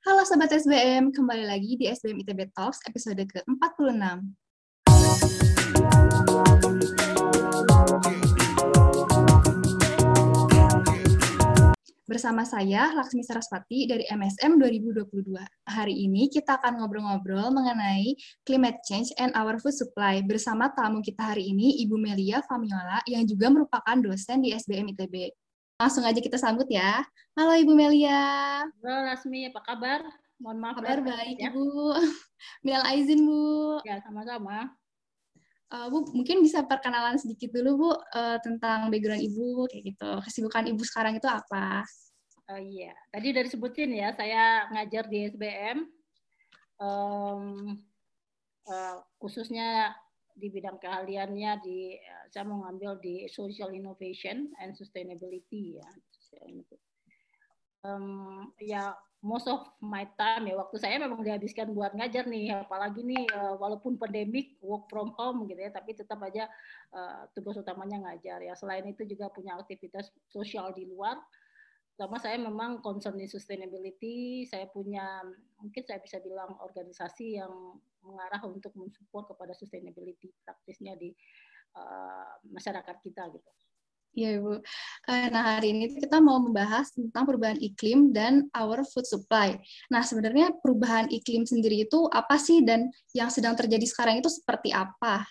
Halo Sobat SBM, kembali lagi di SBM ITB Talks episode ke-46. Bersama saya, Laksmi Saraswati dari MSM 2022. Hari ini kita akan ngobrol-ngobrol mengenai climate change and our food supply bersama tamu kita hari ini, Ibu Melia Famiola, yang juga merupakan dosen di SBM ITB. Langsung aja kita sambut ya. Halo Ibu Melia. Halo Lasmi, apa kabar? Mohon maaf. Kabar baik ya. Ibu. Minal aizin Bu. Ya, sama-sama. Uh, Bu, mungkin bisa perkenalan sedikit dulu Bu uh, tentang background Ibu kayak gitu. Kesibukan Ibu sekarang itu apa? Oh iya, tadi dari sebutin ya, saya ngajar di SBM, um, uh, khususnya di bidang keahliannya di saya mau ngambil di social innovation and sustainability ya. Um, ya most of my time ya waktu saya memang dihabiskan buat ngajar nih apalagi nih uh, walaupun pandemik work from home gitu ya tapi tetap aja uh, tugas utamanya ngajar ya selain itu juga punya aktivitas sosial di luar pertama saya memang concern di sustainability saya punya mungkin saya bisa bilang organisasi yang mengarah untuk mensupport kepada sustainability praktisnya di uh, masyarakat kita gitu Iya, Ibu. Nah, hari ini kita mau membahas tentang perubahan iklim dan our food supply. Nah, sebenarnya perubahan iklim sendiri itu apa sih dan yang sedang terjadi sekarang itu seperti apa?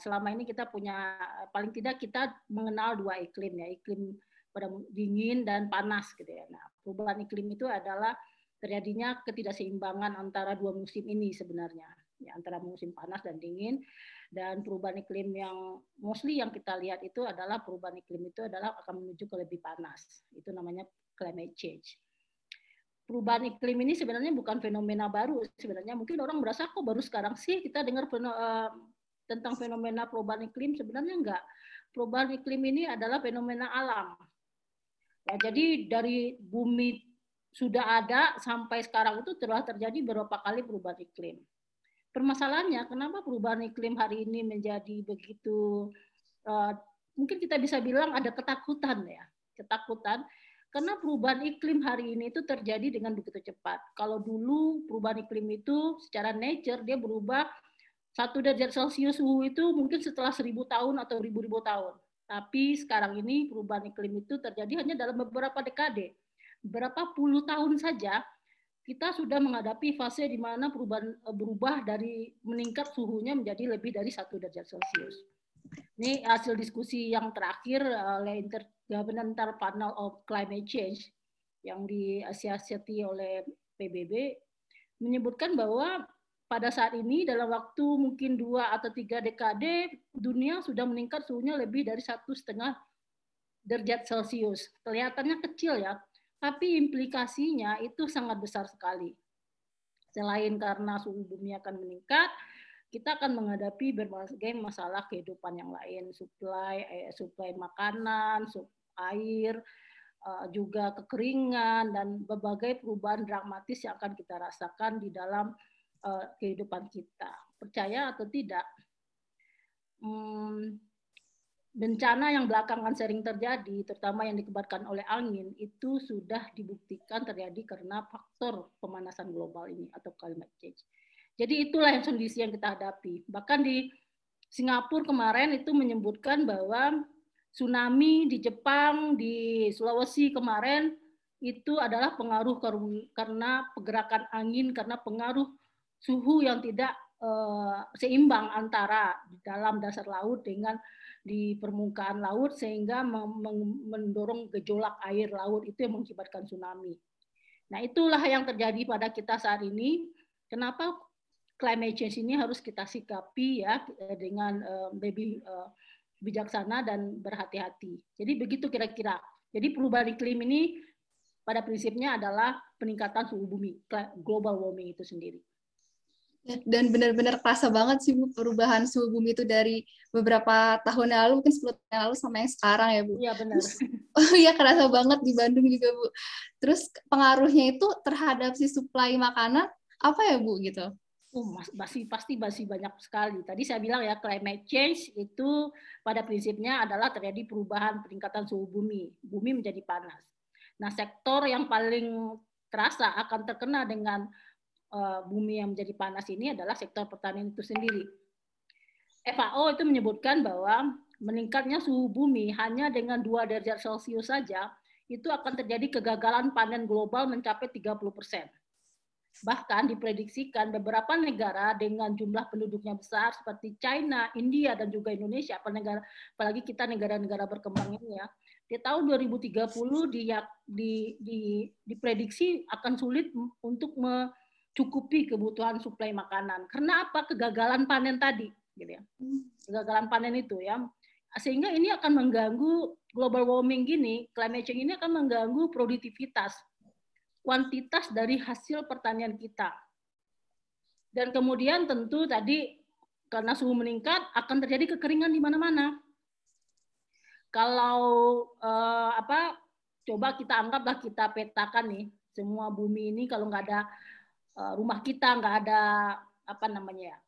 Selama ini kita punya, paling tidak kita mengenal dua iklim ya, iklim pada dingin dan panas gitu ya. Nah, perubahan iklim itu adalah terjadinya ketidakseimbangan antara dua musim ini sebenarnya, ya, antara musim panas dan dingin dan perubahan iklim yang mostly yang kita lihat itu adalah perubahan iklim itu adalah akan menuju ke lebih panas. Itu namanya climate change. Perubahan iklim ini sebenarnya bukan fenomena baru. Sebenarnya mungkin orang merasa kok baru sekarang sih kita dengar uh, tentang fenomena perubahan iklim. Sebenarnya enggak. Perubahan iklim ini adalah fenomena alam. Ya, jadi dari bumi sudah ada sampai sekarang itu telah terjadi beberapa kali perubahan iklim permasalahannya kenapa perubahan iklim hari ini menjadi begitu uh, mungkin kita bisa bilang ada ketakutan ya ketakutan karena perubahan iklim hari ini itu terjadi dengan begitu cepat. Kalau dulu perubahan iklim itu secara nature dia berubah satu derajat Celcius suhu itu mungkin setelah seribu tahun atau ribu-ribu tahun. Tapi sekarang ini perubahan iklim itu terjadi hanya dalam beberapa dekade. Berapa puluh tahun saja kita sudah menghadapi fase di mana perubahan eh, berubah dari meningkat suhunya menjadi lebih dari satu derajat Celcius. Ini hasil diskusi yang terakhir eh, oleh Intergovernmental Panel of Climate Change yang diasiasati oleh PBB menyebutkan bahwa pada saat ini dalam waktu mungkin dua atau tiga dekade dunia sudah meningkat suhunya lebih dari satu setengah derajat Celcius. Kelihatannya kecil ya, tapi implikasinya itu sangat besar sekali. Selain karena suhu bumi akan meningkat, kita akan menghadapi berbagai masalah kehidupan yang lain, supply, eh, supply makanan, air, eh, juga kekeringan dan berbagai perubahan dramatis yang akan kita rasakan di dalam eh, kehidupan kita. Percaya atau tidak? Hmm, bencana yang belakangan sering terjadi, terutama yang dikebatkan oleh angin, itu sudah dibuktikan terjadi karena faktor pemanasan global ini atau climate change. Jadi itulah yang kondisi yang kita hadapi. Bahkan di Singapura kemarin itu menyebutkan bahwa tsunami di Jepang, di Sulawesi kemarin itu adalah pengaruh karena pergerakan angin, karena pengaruh suhu yang tidak uh, seimbang antara di dalam dasar laut dengan di permukaan laut sehingga mendorong gejolak air laut itu yang mengakibatkan tsunami. Nah, itulah yang terjadi pada kita saat ini. Kenapa climate change ini harus kita sikapi ya dengan uh, lebih uh, bijaksana dan berhati-hati. Jadi begitu kira-kira. Jadi perubahan iklim ini pada prinsipnya adalah peningkatan suhu bumi, global warming itu sendiri. Dan benar-benar kerasa banget sih Bu perubahan suhu bumi itu dari beberapa tahun yang lalu, mungkin 10 tahun yang lalu sama yang sekarang ya Bu. Iya benar. oh iya kerasa banget di Bandung juga Bu. Terus pengaruhnya itu terhadap si supply makanan apa ya Bu gitu? Oh, masih pasti masih banyak sekali. Tadi saya bilang ya climate change itu pada prinsipnya adalah terjadi perubahan peningkatan suhu bumi. Bumi menjadi panas. Nah, sektor yang paling terasa akan terkena dengan uh, bumi yang menjadi panas ini adalah sektor pertanian itu sendiri. FAO itu menyebutkan bahwa meningkatnya suhu bumi hanya dengan 2 derajat Celcius saja itu akan terjadi kegagalan panen global mencapai 30 persen. Bahkan diprediksikan beberapa negara dengan jumlah penduduknya besar seperti China, India, dan juga Indonesia, apalagi kita negara-negara berkembang ini ya, di tahun 2030 di, di, di, diprediksi akan sulit untuk mencukupi kebutuhan suplai makanan. Karena apa? Kegagalan panen tadi, gitu ya. Kegagalan panen itu ya. Sehingga ini akan mengganggu global warming gini, climate change ini akan mengganggu produktivitas, kuantitas dari hasil pertanian kita. Dan kemudian tentu tadi karena suhu meningkat akan terjadi kekeringan di mana-mana. Kalau eh, apa coba kita anggaplah kita petakan nih semua bumi ini kalau nggak ada rumah kita nggak ada apa namanya ya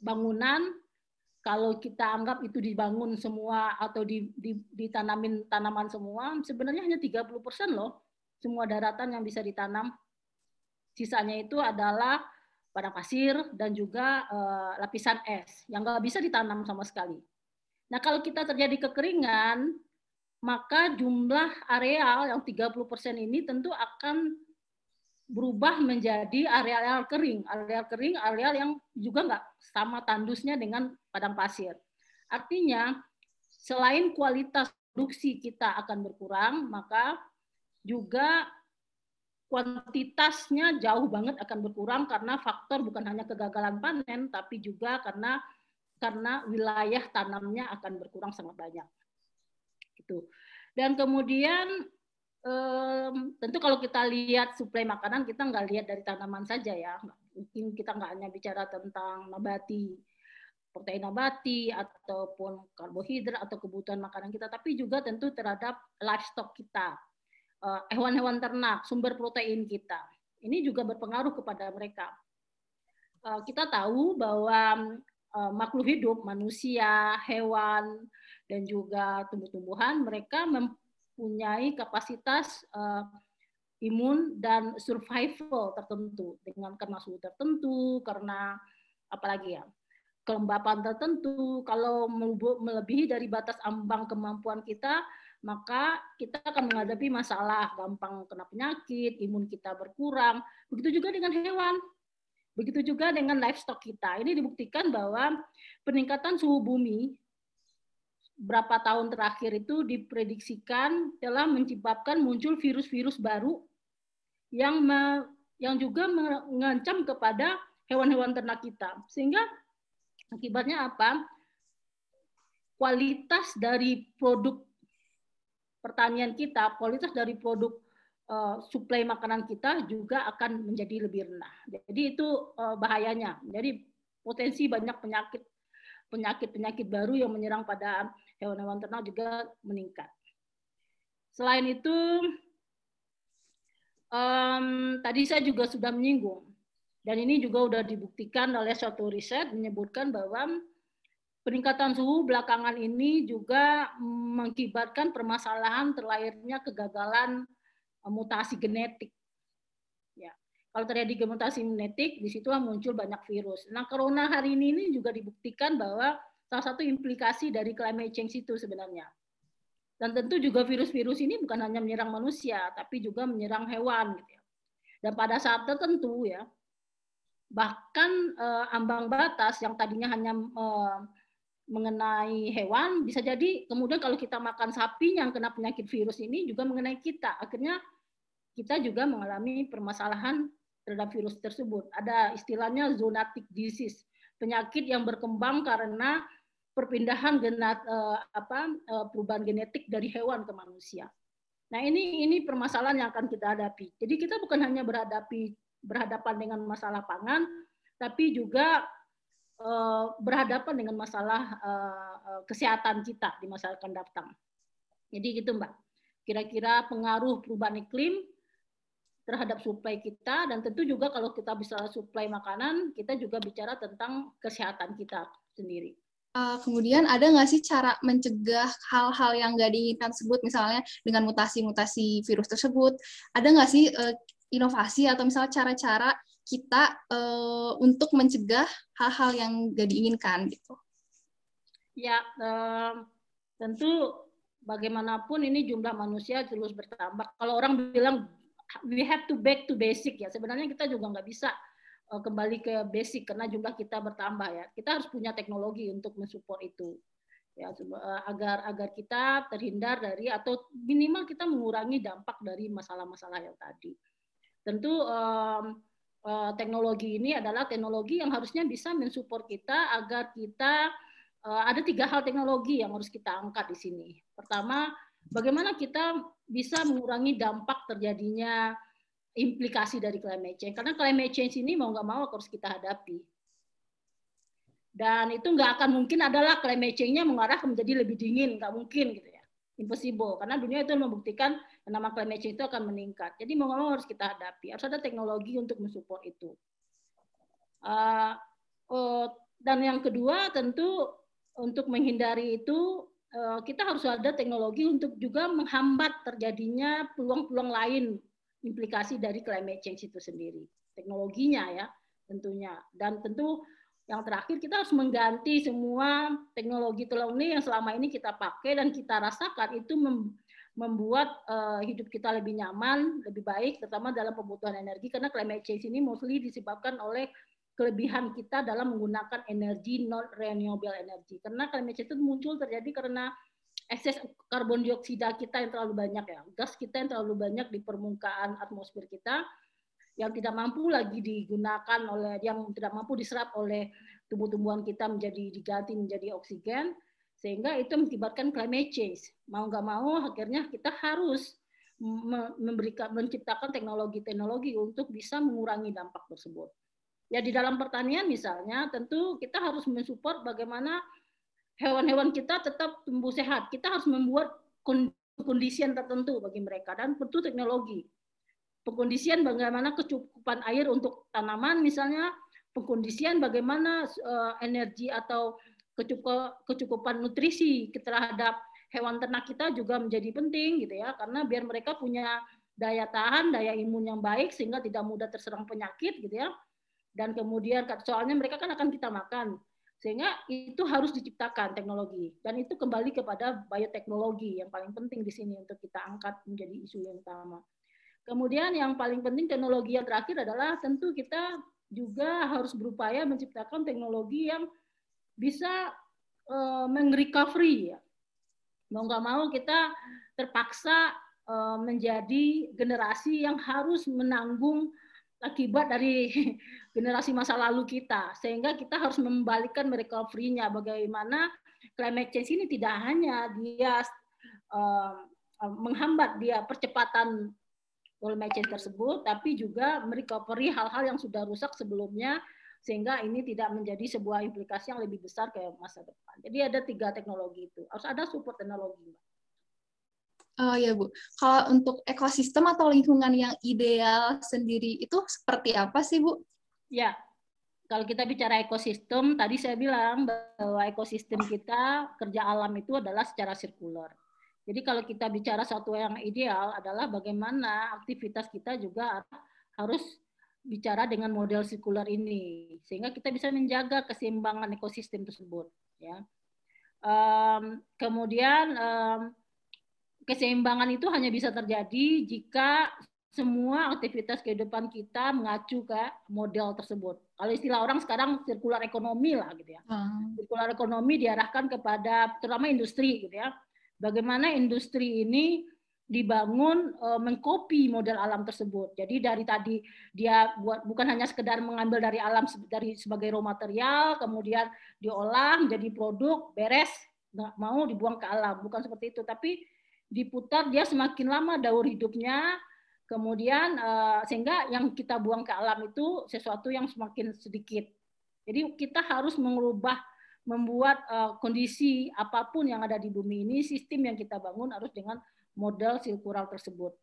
bangunan kalau kita anggap itu dibangun semua atau di, di, ditanamin tanaman semua, sebenarnya hanya 30% loh semua daratan yang bisa ditanam. Sisanya itu adalah pada pasir dan juga uh, lapisan es yang nggak bisa ditanam sama sekali. Nah kalau kita terjadi kekeringan, maka jumlah areal yang 30% ini tentu akan berubah menjadi areal-areal kering. Areal kering, areal yang juga nggak sama tandusnya dengan padang pasir. Artinya, selain kualitas produksi kita akan berkurang, maka juga kuantitasnya jauh banget akan berkurang karena faktor bukan hanya kegagalan panen, tapi juga karena karena wilayah tanamnya akan berkurang sangat banyak. Itu. Dan kemudian um, tentu kalau kita lihat suplai makanan kita nggak lihat dari tanaman saja ya. Mungkin kita nggak hanya bicara tentang nabati protein nabati ataupun karbohidrat atau kebutuhan makanan kita tapi juga tentu terhadap livestock kita. Uh, hewan-hewan ternak sumber protein kita. Ini juga berpengaruh kepada mereka. Uh, kita tahu bahwa uh, makhluk hidup manusia hewan dan juga tumbuh-tumbuhan mereka mempunyai kapasitas uh, imun dan survival tertentu dengan karena suhu tertentu, karena apalagi ya kelembapan tertentu. Kalau melebihi dari batas ambang kemampuan kita, maka kita akan menghadapi masalah gampang kena penyakit, imun kita berkurang. Begitu juga dengan hewan. Begitu juga dengan livestock kita. Ini dibuktikan bahwa peningkatan suhu bumi berapa tahun terakhir itu diprediksikan telah menyebabkan muncul virus-virus baru yang me, yang juga mengancam kepada hewan-hewan ternak kita. Sehingga akibatnya apa? Kualitas dari produk pertanian kita, kualitas dari produk uh, suplai makanan kita juga akan menjadi lebih rendah. Jadi itu uh, bahayanya. Jadi potensi banyak penyakit penyakit-penyakit baru yang menyerang pada hewan-hewan ternak juga meningkat. Selain itu, um, tadi saya juga sudah menyinggung, dan ini juga sudah dibuktikan oleh suatu riset menyebutkan bahwa peningkatan suhu belakangan ini juga mengakibatkan permasalahan terlahirnya kegagalan eh, mutasi genetik. Kalau terjadi mutasi genetik, di situ muncul banyak virus. Nah, corona hari ini, ini juga dibuktikan bahwa salah satu implikasi dari climate change itu sebenarnya. Dan tentu juga virus-virus ini bukan hanya menyerang manusia, tapi juga menyerang hewan. Gitu ya. Dan pada saat tertentu ya, bahkan eh, ambang batas yang tadinya hanya eh, mengenai hewan, bisa jadi kemudian kalau kita makan sapi yang kena penyakit virus ini juga mengenai kita. Akhirnya kita juga mengalami permasalahan terhadap virus tersebut. Ada istilahnya zoonotic disease, penyakit yang berkembang karena perpindahan genat uh, apa uh, perubahan genetik dari hewan ke manusia. Nah, ini ini permasalahan yang akan kita hadapi. Jadi kita bukan hanya berhadapi berhadapan dengan masalah pangan, tapi juga uh, berhadapan dengan masalah uh, kesehatan kita di masa akan datang. Jadi gitu, Mbak. Kira-kira pengaruh perubahan iklim terhadap suplai kita dan tentu juga kalau kita bisa suplai makanan, kita juga bicara tentang kesehatan kita sendiri. Uh, kemudian ada nggak sih cara mencegah hal-hal yang nggak diinginkan tersebut, misalnya dengan mutasi-mutasi virus tersebut? Ada nggak sih uh, inovasi atau misalnya cara-cara kita uh, untuk mencegah hal-hal yang gak diinginkan gitu. Ya, um, tentu bagaimanapun ini jumlah manusia terus bertambah. Kalau orang bilang we have to back to basic ya, sebenarnya kita juga nggak bisa uh, kembali ke basic karena jumlah kita bertambah ya. Kita harus punya teknologi untuk mensupport itu ya agar agar kita terhindar dari atau minimal kita mengurangi dampak dari masalah-masalah yang tadi. Tentu um, uh, teknologi ini adalah teknologi yang harusnya bisa mensupport kita agar kita uh, ada tiga hal teknologi yang harus kita angkat di sini. Pertama, bagaimana kita bisa mengurangi dampak terjadinya implikasi dari climate change. Karena climate change ini mau nggak mau harus kita hadapi. Dan itu nggak akan mungkin adalah climate change-nya mengarah menjadi lebih dingin, nggak mungkin gitu ya. Impossible, karena dunia itu membuktikan nama climate change itu akan meningkat. Jadi mau nggak mau harus kita hadapi, harus ada teknologi untuk mensupport itu. Uh, uh, dan yang kedua tentu untuk menghindari itu kita harus ada teknologi untuk juga menghambat terjadinya peluang-peluang lain implikasi dari climate change itu sendiri. Teknologinya ya tentunya. Dan tentu yang terakhir kita harus mengganti semua teknologi ini yang selama ini kita pakai dan kita rasakan itu membuat uh, hidup kita lebih nyaman, lebih baik, terutama dalam kebutuhan energi karena climate change ini mostly disebabkan oleh kelebihan kita dalam menggunakan energi non renewable energy. Karena climate change itu muncul terjadi karena ekses karbon dioksida kita yang terlalu banyak ya, gas kita yang terlalu banyak di permukaan atmosfer kita yang tidak mampu lagi digunakan oleh yang tidak mampu diserap oleh tumbuh-tumbuhan kita menjadi diganti menjadi oksigen sehingga itu mengakibatkan climate change. Mau nggak mau akhirnya kita harus memberikan menciptakan teknologi-teknologi untuk bisa mengurangi dampak tersebut ya di dalam pertanian misalnya tentu kita harus mensupport bagaimana hewan-hewan kita tetap tumbuh sehat kita harus membuat kondisi yang tertentu bagi mereka dan tentu teknologi pengkondisian bagaimana kecukupan air untuk tanaman misalnya, pengkondisian bagaimana uh, energi atau kecukupan nutrisi terhadap hewan ternak kita juga menjadi penting gitu ya karena biar mereka punya daya tahan, daya imun yang baik sehingga tidak mudah terserang penyakit gitu ya. Dan kemudian soalnya mereka kan akan kita makan. Sehingga itu harus diciptakan teknologi dan itu kembali kepada bioteknologi yang paling penting di sini untuk kita angkat menjadi isu yang utama. Kemudian yang paling penting teknologi yang terakhir adalah tentu kita juga harus berupaya menciptakan teknologi yang bisa uh, mengrecovery ya. Mau nggak mau kita terpaksa uh, menjadi generasi yang harus menanggung akibat dari generasi masa lalu kita sehingga kita harus membalikan recovery-nya bagaimana climate change ini tidak hanya dia uh, menghambat dia percepatan climate change tersebut, tapi juga merecovery hal-hal yang sudah rusak sebelumnya, sehingga ini tidak menjadi sebuah implikasi yang lebih besar ke masa depan. Jadi ada tiga teknologi itu, harus ada support teknologi. Oh ya Bu, kalau untuk ekosistem atau lingkungan yang ideal sendiri itu seperti apa sih Bu? Ya, kalau kita bicara ekosistem, tadi saya bilang bahwa ekosistem kita kerja alam itu adalah secara sirkular. Jadi kalau kita bicara satu yang ideal adalah bagaimana aktivitas kita juga harus bicara dengan model sirkular ini sehingga kita bisa menjaga keseimbangan ekosistem tersebut ya um, kemudian um, keseimbangan itu hanya bisa terjadi jika semua aktivitas kehidupan kita mengacu ke model tersebut. Kalau istilah orang sekarang sirkular ekonomi lah gitu ya. Hmm. Sirkular ekonomi diarahkan kepada terutama industri gitu ya bagaimana industri ini dibangun e, mengkopi model alam tersebut. Jadi dari tadi dia buat bukan hanya sekedar mengambil dari alam dari sebagai raw material, kemudian diolah menjadi produk, beres, nggak mau dibuang ke alam, bukan seperti itu. Tapi diputar dia semakin lama daur hidupnya, kemudian e, sehingga yang kita buang ke alam itu sesuatu yang semakin sedikit. Jadi kita harus mengubah membuat uh, kondisi apa pun yang ada di bumi ini, sistem yang kita bangun harus dengan model sirkular tersebut.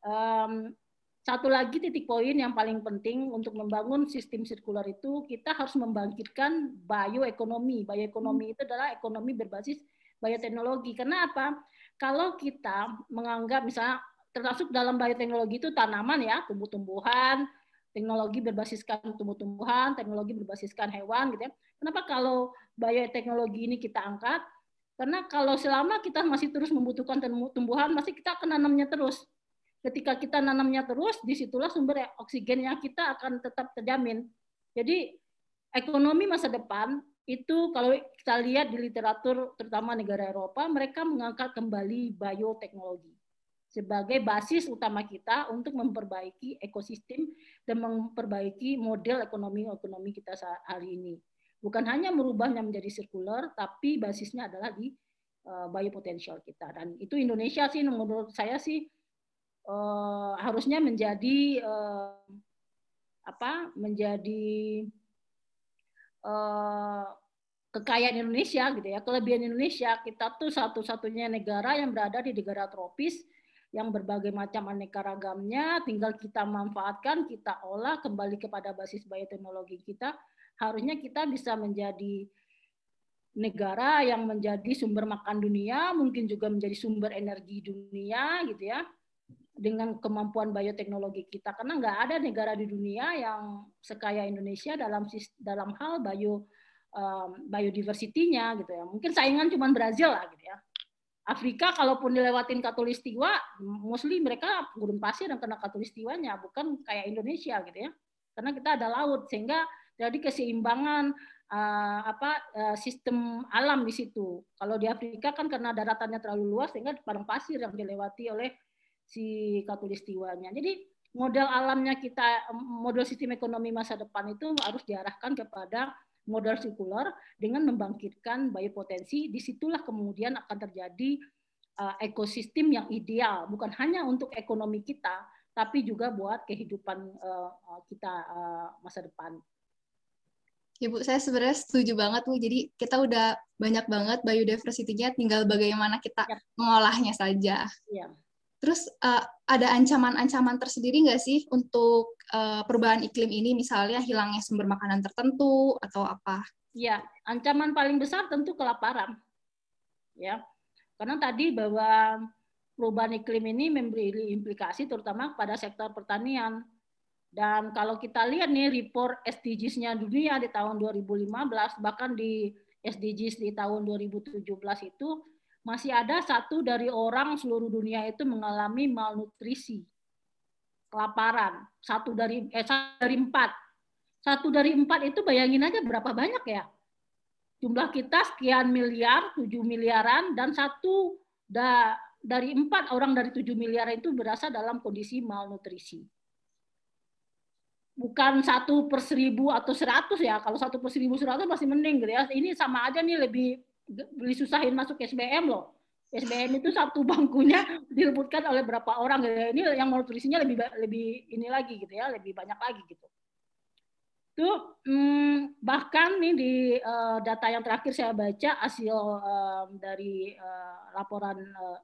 Um, satu lagi titik poin yang paling penting untuk membangun sistem sirkular itu kita harus membangkitkan bioekonomi. Bioekonomi itu adalah ekonomi berbasis bioteknologi. Karena apa? Kalau kita menganggap misalnya termasuk dalam bioteknologi itu tanaman ya, tumbuh-tumbuhan, teknologi berbasiskan tumbuh-tumbuhan, teknologi berbasiskan hewan gitu ya. Kenapa kalau bioteknologi ini kita angkat? Karena kalau selama kita masih terus membutuhkan tumbuhan, masih kita akan nanamnya terus. Ketika kita nanamnya terus, di situlah sumber oksigennya kita akan tetap terjamin. Jadi ekonomi masa depan itu kalau kita lihat di literatur terutama negara Eropa, mereka mengangkat kembali bioteknologi sebagai basis utama kita untuk memperbaiki ekosistem dan memperbaiki model ekonomi-ekonomi kita hari ini bukan hanya merubahnya menjadi sirkular, tapi basisnya adalah di uh, biopotensial kita. Dan itu Indonesia sih menurut saya sih uh, harusnya menjadi uh, apa? Menjadi kekayaan Indonesia gitu ya, kelebihan Indonesia. Kita tuh satu-satunya negara yang berada di negara tropis yang berbagai macam aneka ragamnya, tinggal kita manfaatkan, kita olah kembali kepada basis bioteknologi kita harusnya kita bisa menjadi negara yang menjadi sumber makan dunia, mungkin juga menjadi sumber energi dunia gitu ya, dengan kemampuan bioteknologi kita. Karena nggak ada negara di dunia yang sekaya Indonesia dalam dalam hal bio um, biodiversity-nya gitu ya. Mungkin saingan cuma Brazil lah gitu ya. Afrika kalaupun dilewatin katulistiwa, mostly mereka gurun pasir dan kena katulistiwanya, bukan kayak Indonesia gitu ya. Karena kita ada laut sehingga jadi keseimbangan uh, apa uh, sistem alam di situ. Kalau di Afrika kan karena daratannya terlalu luas sehingga padang pasir yang dilewati oleh si katulistiwanya. Jadi model alamnya kita model sistem ekonomi masa depan itu harus diarahkan kepada model sirkular dengan membangkitkan biopotensi. Di situlah kemudian akan terjadi uh, ekosistem yang ideal, bukan hanya untuk ekonomi kita, tapi juga buat kehidupan uh, kita uh, masa depan. Ya Bu, saya sebenarnya setuju banget Bu. Jadi kita udah banyak banget biodiversity-nya, tinggal bagaimana kita ya. mengolahnya saja. Ya. Terus uh, ada ancaman-ancaman tersendiri nggak sih untuk uh, perubahan iklim ini, misalnya hilangnya sumber makanan tertentu atau apa? Ya, ancaman paling besar tentu kelaparan. Ya, karena tadi bahwa perubahan iklim ini memberi implikasi terutama pada sektor pertanian dan kalau kita lihat nih report SDGs-nya dunia di tahun 2015, bahkan di SDGs di tahun 2017 itu masih ada satu dari orang seluruh dunia itu mengalami malnutrisi, kelaparan. Satu dari eh satu dari empat, satu dari empat itu bayangin aja berapa banyak ya? Jumlah kita sekian miliar, tujuh miliaran, dan satu da, dari empat orang dari tujuh miliar itu berasal dalam kondisi malnutrisi bukan satu per seribu atau seratus ya. Kalau satu per seribu seratus masih mending gitu ya. Ini sama aja nih lebih lebih susahin masuk SBM loh. SBM itu satu bangkunya direbutkan oleh berapa orang ya. Ini yang mau tulisnya lebih lebih ini lagi gitu ya, lebih banyak lagi gitu. Tuh hmm, bahkan nih di uh, data yang terakhir saya baca hasil uh, dari uh, laporan uh,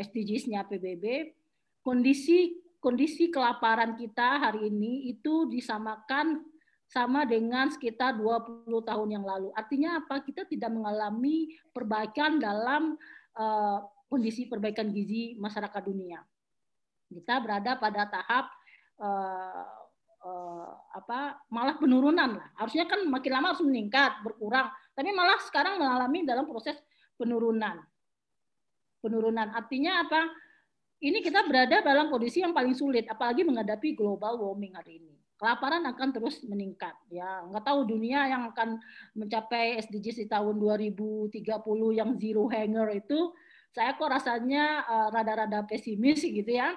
SDGs-nya PBB, kondisi kondisi kelaparan kita hari ini itu disamakan sama dengan sekitar 20 tahun yang lalu. Artinya apa? Kita tidak mengalami perbaikan dalam uh, kondisi perbaikan gizi masyarakat dunia. Kita berada pada tahap uh, uh, apa? malah penurunan lah. Harusnya kan makin lama harus meningkat, berkurang. Tapi malah sekarang mengalami dalam proses penurunan. Penurunan artinya apa? ini kita berada dalam kondisi yang paling sulit, apalagi menghadapi global warming hari ini. Kelaparan akan terus meningkat. Ya, nggak tahu dunia yang akan mencapai SDGs di tahun 2030 yang zero hanger itu, saya kok rasanya uh, rada-rada pesimis gitu ya.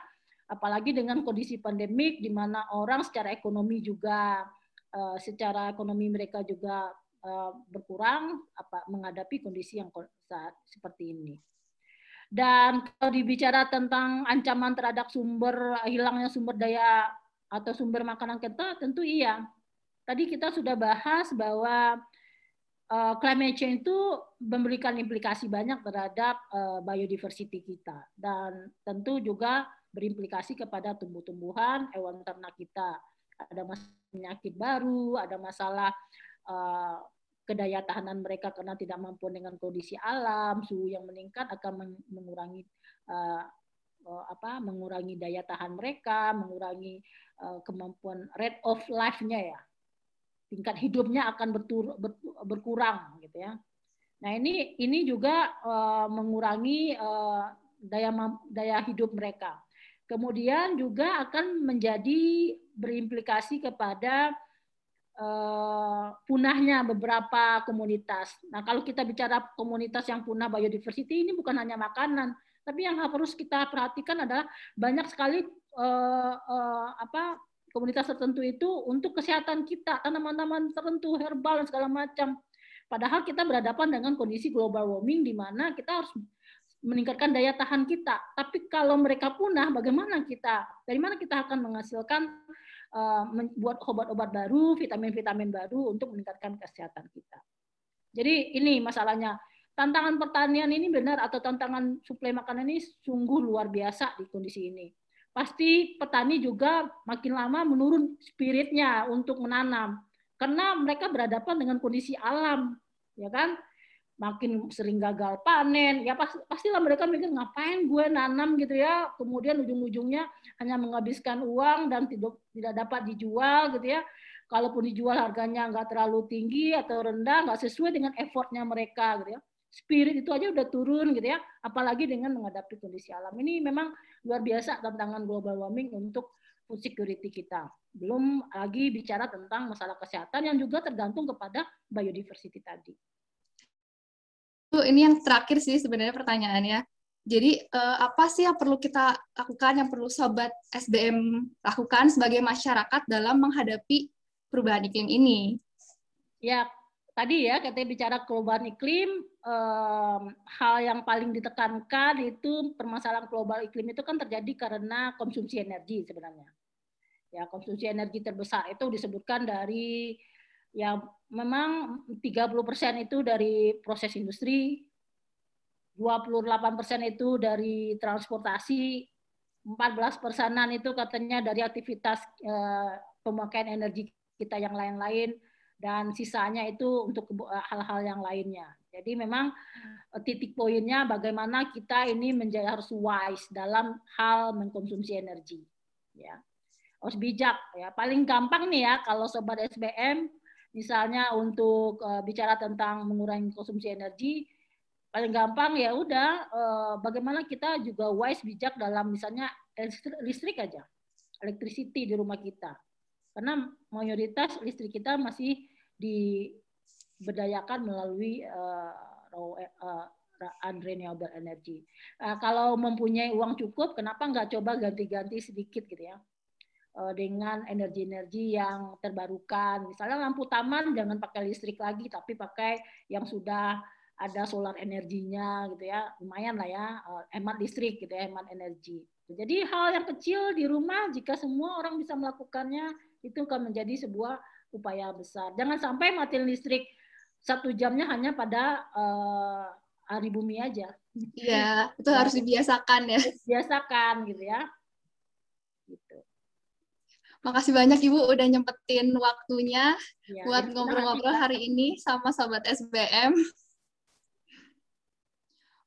Apalagi dengan kondisi pandemik di mana orang secara ekonomi juga uh, secara ekonomi mereka juga uh, berkurang apa menghadapi kondisi yang saat seperti ini. Dan kalau dibicara tentang ancaman terhadap sumber hilangnya sumber daya atau sumber makanan kita, tentu iya. Tadi kita sudah bahas bahwa uh, climate change itu memberikan implikasi banyak terhadap uh, biodiversity kita dan tentu juga berimplikasi kepada tumbuh-tumbuhan, hewan ternak kita. Ada masalah penyakit baru, ada masalah uh, kedaya tahanan mereka karena tidak mampu dengan kondisi alam, suhu yang meningkat akan mengurangi uh, apa mengurangi daya tahan mereka, mengurangi uh, kemampuan rate of life-nya ya. Tingkat hidupnya akan bertur, ber, berkurang gitu ya. Nah, ini ini juga uh, mengurangi daya daya hidup mereka. Kemudian juga akan menjadi berimplikasi kepada punahnya beberapa komunitas. Nah, kalau kita bicara komunitas yang punah biodiversity ini bukan hanya makanan, tapi yang harus kita perhatikan adalah banyak sekali uh, uh, apa komunitas tertentu itu untuk kesehatan kita, tanaman-tanaman tertentu, herbal dan segala macam. Padahal kita berhadapan dengan kondisi global warming di mana kita harus meningkatkan daya tahan kita. Tapi kalau mereka punah, bagaimana kita? Dari mana kita akan menghasilkan Eh, membuat obat-obat baru, vitamin-vitamin baru untuk meningkatkan kesehatan kita. Jadi ini masalahnya. Tantangan pertanian ini benar atau tantangan suplai makanan ini sungguh luar biasa di kondisi ini. Pasti petani juga makin lama menurun spiritnya untuk menanam karena mereka berhadapan dengan kondisi alam, ya kan? makin sering gagal panen ya pasti pastilah mereka mikir ngapain gue nanam gitu ya kemudian ujung-ujungnya hanya menghabiskan uang dan tidak tidak dapat dijual gitu ya kalaupun dijual harganya nggak terlalu tinggi atau rendah nggak sesuai dengan effortnya mereka gitu ya spirit itu aja udah turun gitu ya apalagi dengan menghadapi kondisi alam ini memang luar biasa tantangan global warming untuk food security kita belum lagi bicara tentang masalah kesehatan yang juga tergantung kepada biodiversity tadi ini yang terakhir sih sebenarnya pertanyaannya. Jadi uh, apa sih yang perlu kita lakukan, yang perlu sobat SBM lakukan sebagai masyarakat dalam menghadapi perubahan iklim ini? Ya, tadi ya kita bicara perubahan iklim, um, hal yang paling ditekankan itu permasalahan global iklim itu kan terjadi karena konsumsi energi sebenarnya. Ya, konsumsi energi terbesar itu disebutkan dari ya memang 30% itu dari proses industri, 28% itu dari transportasi, 14 persenan itu katanya dari aktivitas eh, pemakaian energi kita yang lain-lain, dan sisanya itu untuk hal-hal yang lainnya. Jadi memang eh, titik poinnya bagaimana kita ini menjadi harus wise dalam hal mengkonsumsi energi. Ya, harus bijak. Ya, paling gampang nih ya kalau sobat SBM misalnya untuk uh, bicara tentang mengurangi konsumsi energi paling gampang ya udah uh, bagaimana kita juga wise bijak dalam misalnya listrik aja electricity di rumah kita karena mayoritas listrik kita masih diberdayakan melalui uh, energy. Uh, kalau mempunyai uang cukup, kenapa nggak coba ganti-ganti sedikit gitu ya? Dengan energi-energi yang terbarukan. Misalnya lampu taman jangan pakai listrik lagi, tapi pakai yang sudah ada solar energinya gitu ya, lumayan lah ya, hemat listrik gitu ya, hemat energi. Jadi hal yang kecil di rumah jika semua orang bisa melakukannya itu akan menjadi sebuah upaya besar. Jangan sampai mati listrik satu jamnya hanya pada uh, hari bumi aja. Iya, itu harus dibiasakan ya. Biasakan gitu ya. Makasih banyak Ibu udah nyempetin waktunya ya, buat ngobrol-ngobrol ya, hari ini sama Sobat SBM.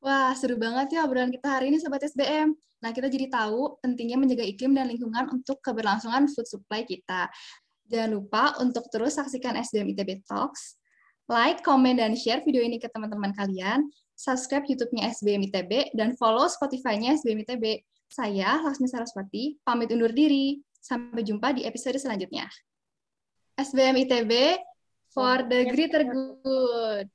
Wah, seru banget ya obrolan kita hari ini Sobat SBM. Nah, kita jadi tahu pentingnya menjaga iklim dan lingkungan untuk keberlangsungan food supply kita. Jangan lupa untuk terus saksikan SBM ITB Talks, like, komen, dan share video ini ke teman-teman kalian, subscribe YouTube-nya SBM ITB, dan follow Spotify-nya SBM ITB. Saya, Laksmi Saraswati, pamit undur diri. Sampai jumpa di episode selanjutnya. SBM ITB for the greater good.